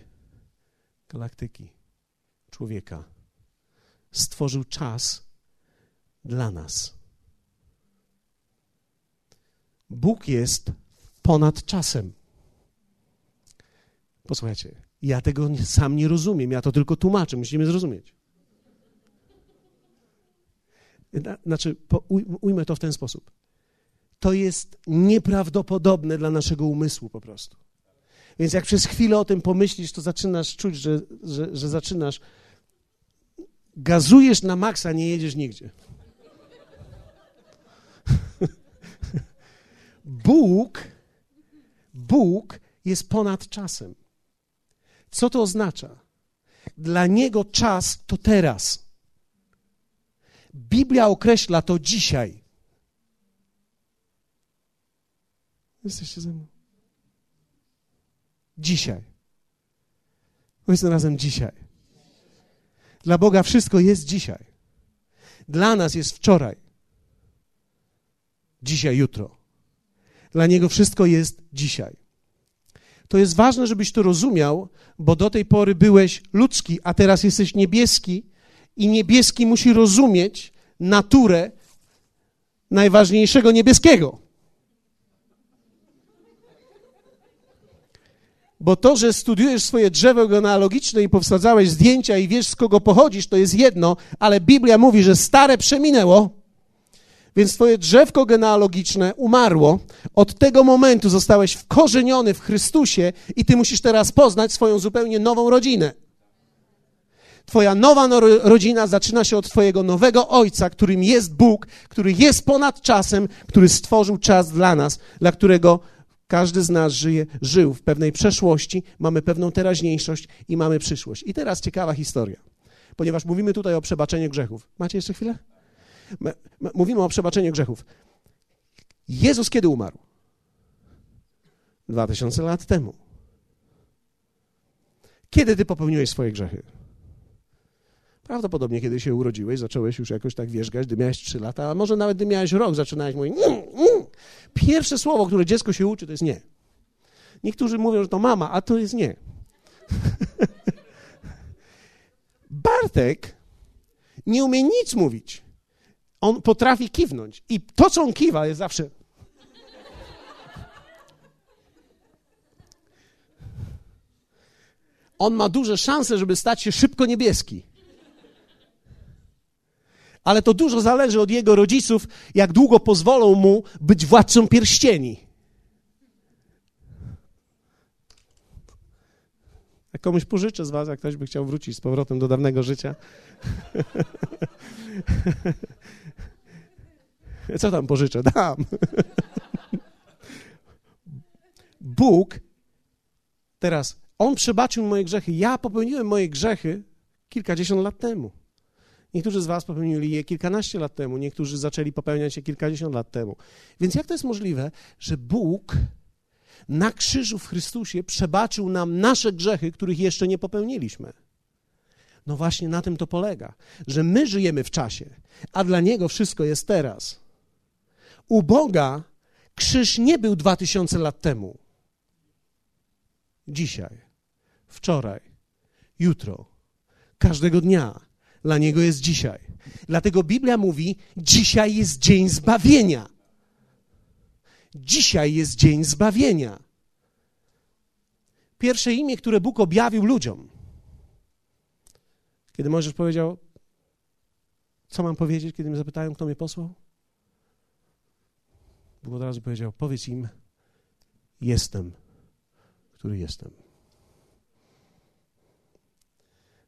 galaktyki, człowieka. Stworzył czas dla nas. Bóg jest ponad czasem. Posłuchajcie, ja tego sam nie rozumiem, ja to tylko tłumaczę, musimy zrozumieć. Znaczy, ujmę to w ten sposób. To jest nieprawdopodobne dla naszego umysłu po prostu. Więc jak przez chwilę o tym pomyślisz, to zaczynasz czuć, że, że, że zaczynasz. Gazujesz na maksa, nie jedziesz nigdzie. *laughs* Bóg, Bóg jest ponad czasem. Co to oznacza? Dla Niego czas to teraz. Biblia określa to dzisiaj. Jesteście ze mną? Dzisiaj. Powiedzmy razem dzisiaj. Dla Boga wszystko jest dzisiaj. Dla nas jest wczoraj. Dzisiaj, jutro. Dla Niego wszystko jest dzisiaj. To jest ważne, żebyś to rozumiał, bo do tej pory byłeś ludzki, a teraz jesteś niebieski i niebieski musi rozumieć naturę najważniejszego niebieskiego. Bo to, że studiujesz swoje drzewo genealogiczne i powsadzałeś zdjęcia i wiesz, z kogo pochodzisz, to jest jedno, ale Biblia mówi, że stare przeminęło, więc twoje drzewko genealogiczne umarło. Od tego momentu zostałeś wkorzeniony w Chrystusie i ty musisz teraz poznać swoją zupełnie nową rodzinę. Twoja nowa no rodzina zaczyna się od Twojego nowego Ojca, którym jest Bóg, który jest ponad czasem, który stworzył czas dla nas, dla którego każdy z nas żyje, żył w pewnej przeszłości, mamy pewną teraźniejszość i mamy przyszłość. I teraz ciekawa historia, ponieważ mówimy tutaj o przebaczeniu grzechów. Macie jeszcze chwilę? Mówimy o przebaczeniu grzechów. Jezus kiedy umarł? Dwa tysiące lat temu. Kiedy ty popełniłeś swoje grzechy? Prawdopodobnie, kiedy się urodziłeś, zacząłeś już jakoś tak wierzgać, gdy miałeś trzy lata, a może nawet gdy miałeś rok, zaczynałeś mówić. Mm, mm. Pierwsze słowo, które dziecko się uczy, to jest nie. Niektórzy mówią, że to mama, a to jest nie. *laughs* Bartek nie umie nic mówić. On potrafi kiwnąć. I to, co on kiwa, jest zawsze. On ma duże szanse, żeby stać się szybko niebieski ale to dużo zależy od jego rodziców, jak długo pozwolą mu być władcą pierścieni. Jak komuś pożyczę z was, jak ktoś by chciał wrócić z powrotem do dawnego życia. *laughs* Co tam pożyczę? Dam. *laughs* Bóg, teraz, On przebaczył moje grzechy. Ja popełniłem moje grzechy kilkadziesiąt lat temu. Niektórzy z Was popełnili je kilkanaście lat temu, niektórzy zaczęli popełniać je kilkadziesiąt lat temu. Więc jak to jest możliwe, że Bóg na krzyżu w Chrystusie przebaczył nam nasze grzechy, których jeszcze nie popełniliśmy? No właśnie na tym to polega, że my żyjemy w czasie, a dla Niego wszystko jest teraz. U Boga krzyż nie był dwa tysiące lat temu. Dzisiaj, wczoraj, jutro, każdego dnia dla niego jest dzisiaj. Dlatego Biblia mówi: dzisiaj jest dzień zbawienia. Dzisiaj jest dzień zbawienia. Pierwsze imię, które Bóg objawił ludziom. Kiedy Mojżesz powiedział, co mam powiedzieć, kiedy mnie zapytają, kto mnie posłał? Bóg od razu powiedział, powiedz im, jestem, który jestem.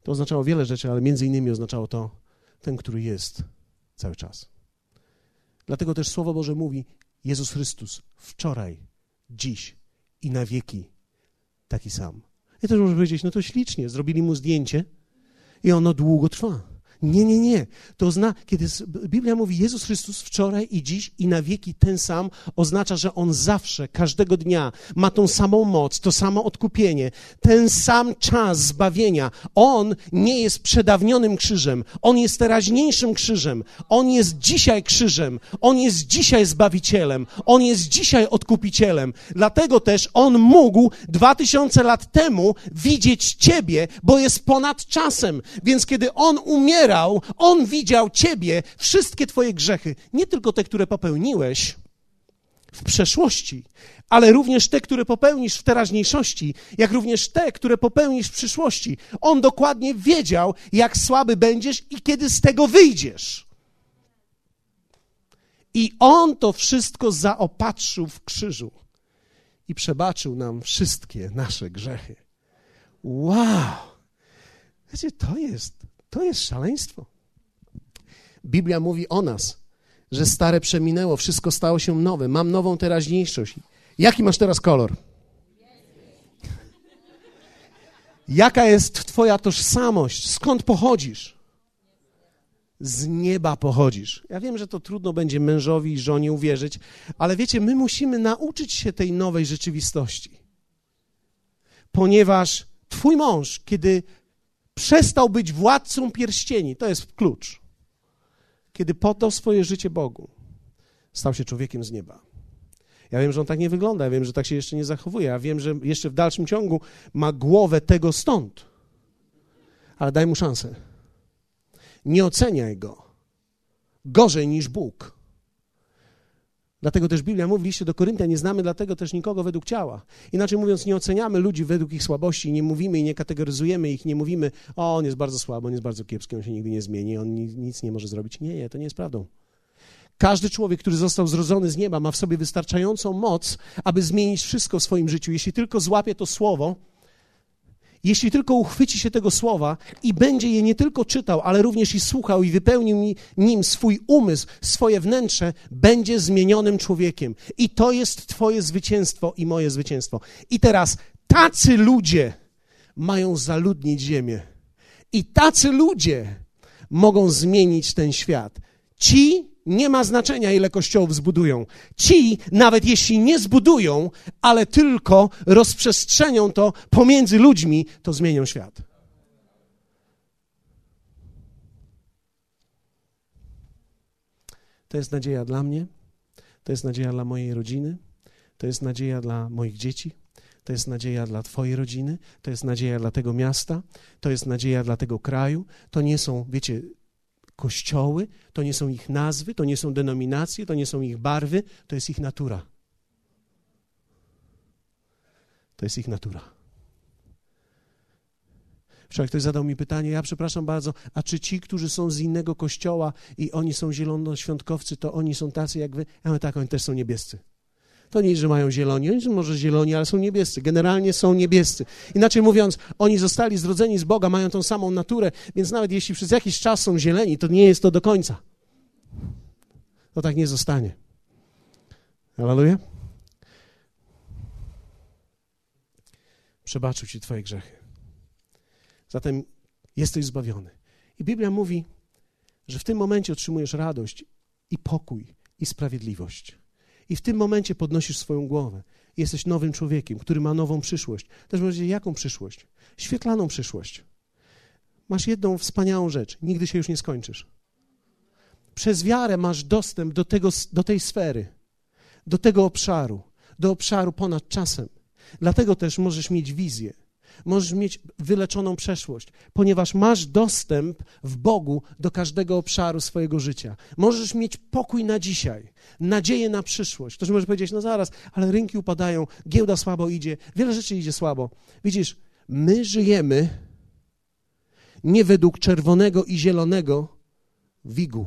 To oznaczało wiele rzeczy, ale między innymi oznaczało to ten, który jest cały czas. Dlatego też Słowo Boże mówi: Jezus Chrystus wczoraj, dziś i na wieki taki sam. I też można powiedzieć: No to ślicznie, zrobili mu zdjęcie i ono długo trwa. Nie, nie, nie. To zna, kiedy Biblia mówi Jezus Chrystus wczoraj i dziś i na wieki ten sam, oznacza, że On zawsze, każdego dnia ma tą samą moc, to samo odkupienie, ten sam czas zbawienia. On nie jest przedawnionym krzyżem, On jest teraźniejszym krzyżem, On jest dzisiaj krzyżem, On jest dzisiaj Zbawicielem, On jest dzisiaj odkupicielem. Dlatego też On mógł dwa tysiące lat temu widzieć Ciebie, bo jest ponad czasem. Więc kiedy On umiera, umierał, On widział Ciebie, wszystkie Twoje grzechy, nie tylko te, które popełniłeś, w przeszłości, ale również te, które popełnisz w teraźniejszości, jak również te, które popełnisz w przyszłości. On dokładnie wiedział, jak słaby będziesz i kiedy z tego wyjdziesz. I on to wszystko zaopatrzył w krzyżu i przebaczył nam wszystkie nasze grzechy. Wow! Wiecie, to jest, to jest szaleństwo. Biblia mówi o nas, że stare przeminęło, wszystko stało się nowe. Mam nową teraźniejszość. Jaki masz teraz kolor? Jaka jest Twoja tożsamość? Skąd pochodzisz? Z nieba pochodzisz. Ja wiem, że to trudno będzie mężowi i żonie uwierzyć, ale wiecie, my musimy nauczyć się tej nowej rzeczywistości. Ponieważ Twój mąż, kiedy przestał być władcą pierścieni, to jest klucz kiedy poddał swoje życie Bogu, stał się człowiekiem z nieba. Ja wiem, że on tak nie wygląda, ja wiem, że tak się jeszcze nie zachowuje, ja wiem, że jeszcze w dalszym ciągu ma głowę tego stąd. Ale daj mu szansę. Nie oceniaj go gorzej niż Bóg. Dlatego też Biblia mówi w do Koryntia, nie znamy dlatego też nikogo według ciała. Inaczej mówiąc, nie oceniamy ludzi według ich słabości, nie mówimy i nie kategoryzujemy ich, nie mówimy, o, on jest bardzo słaby, on jest bardzo kiepski, on się nigdy nie zmieni, on nic nie może zrobić. Nie, nie, to nie jest prawdą. Każdy człowiek, który został zrodzony z nieba, ma w sobie wystarczającą moc, aby zmienić wszystko w swoim życiu. Jeśli tylko złapie to słowo, jeśli tylko uchwyci się tego słowa i będzie je nie tylko czytał, ale również i słuchał i wypełnił nim swój umysł, swoje wnętrze, będzie zmienionym człowiekiem. I to jest Twoje zwycięstwo i moje zwycięstwo. I teraz tacy ludzie mają zaludnić ziemię. I tacy ludzie mogą zmienić ten świat. Ci, nie ma znaczenia, ile kościołów zbudują. Ci, nawet jeśli nie zbudują, ale tylko rozprzestrzenią to pomiędzy ludźmi, to zmienią świat. To jest nadzieja dla mnie, to jest nadzieja dla mojej rodziny, to jest nadzieja dla moich dzieci, to jest nadzieja dla Twojej rodziny, to jest nadzieja dla tego miasta, to jest nadzieja dla tego kraju. To nie są, wiecie, kościoły, to nie są ich nazwy, to nie są denominacje, to nie są ich barwy, to jest ich natura. To jest ich natura. Wczoraj ktoś zadał mi pytanie, ja przepraszam bardzo, a czy ci, którzy są z innego kościoła i oni są zielonoświątkowcy, to oni są tacy jak wy? Ja mówię, tak, oni też są niebiescy. To nie, że mają zieloni, oni są może zieloni, ale są niebiescy. Generalnie są niebiescy. Inaczej mówiąc, oni zostali zrodzeni z Boga, mają tą samą naturę, więc nawet jeśli przez jakiś czas są zieleni, to nie jest to do końca. To tak nie zostanie. Hallelujah. Przebaczył ci twoje grzechy. Zatem jesteś zbawiony. I Biblia mówi, że w tym momencie otrzymujesz radość i pokój i sprawiedliwość. I w tym momencie podnosisz swoją głowę. Jesteś nowym człowiekiem, który ma nową przyszłość. Też może jaką przyszłość? Świetlaną przyszłość. Masz jedną wspaniałą rzecz. Nigdy się już nie skończysz. Przez wiarę masz dostęp do, tego, do tej sfery, do tego obszaru, do obszaru ponad czasem. Dlatego też możesz mieć wizję możesz mieć wyleczoną przeszłość, ponieważ masz dostęp w Bogu do każdego obszaru swojego życia. Możesz mieć pokój na dzisiaj, nadzieję na przyszłość. Ktoś może powiedzieć, no zaraz, ale rynki upadają, giełda słabo idzie, wiele rzeczy idzie słabo. Widzisz, my żyjemy nie według czerwonego i zielonego wigu.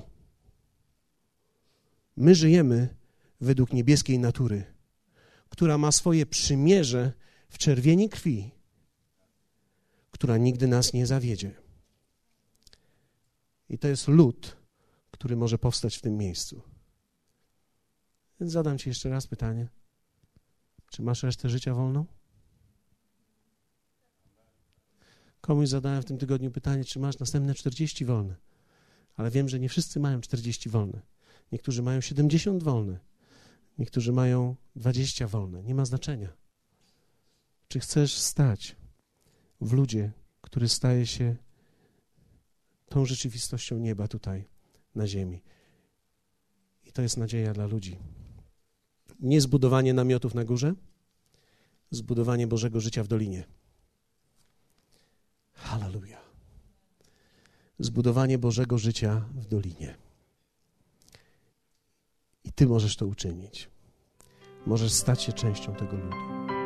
My żyjemy według niebieskiej natury, która ma swoje przymierze w czerwieni krwi która nigdy nas nie zawiedzie. I to jest lud, który może powstać w tym miejscu. Więc zadam Ci jeszcze raz pytanie. Czy masz resztę życia wolną? Komuś zadałem w tym tygodniu pytanie, czy masz następne 40 wolne. Ale wiem, że nie wszyscy mają 40 wolne. Niektórzy mają 70 wolne. Niektórzy mają 20 wolne. Nie ma znaczenia. Czy chcesz stać w ludzie, który staje się tą rzeczywistością nieba tutaj na ziemi. I to jest nadzieja dla ludzi. Nie zbudowanie namiotów na górze, zbudowanie Bożego życia w dolinie. Hallelujah. Zbudowanie Bożego życia w dolinie. I Ty możesz to uczynić. możesz stać się częścią tego ludu.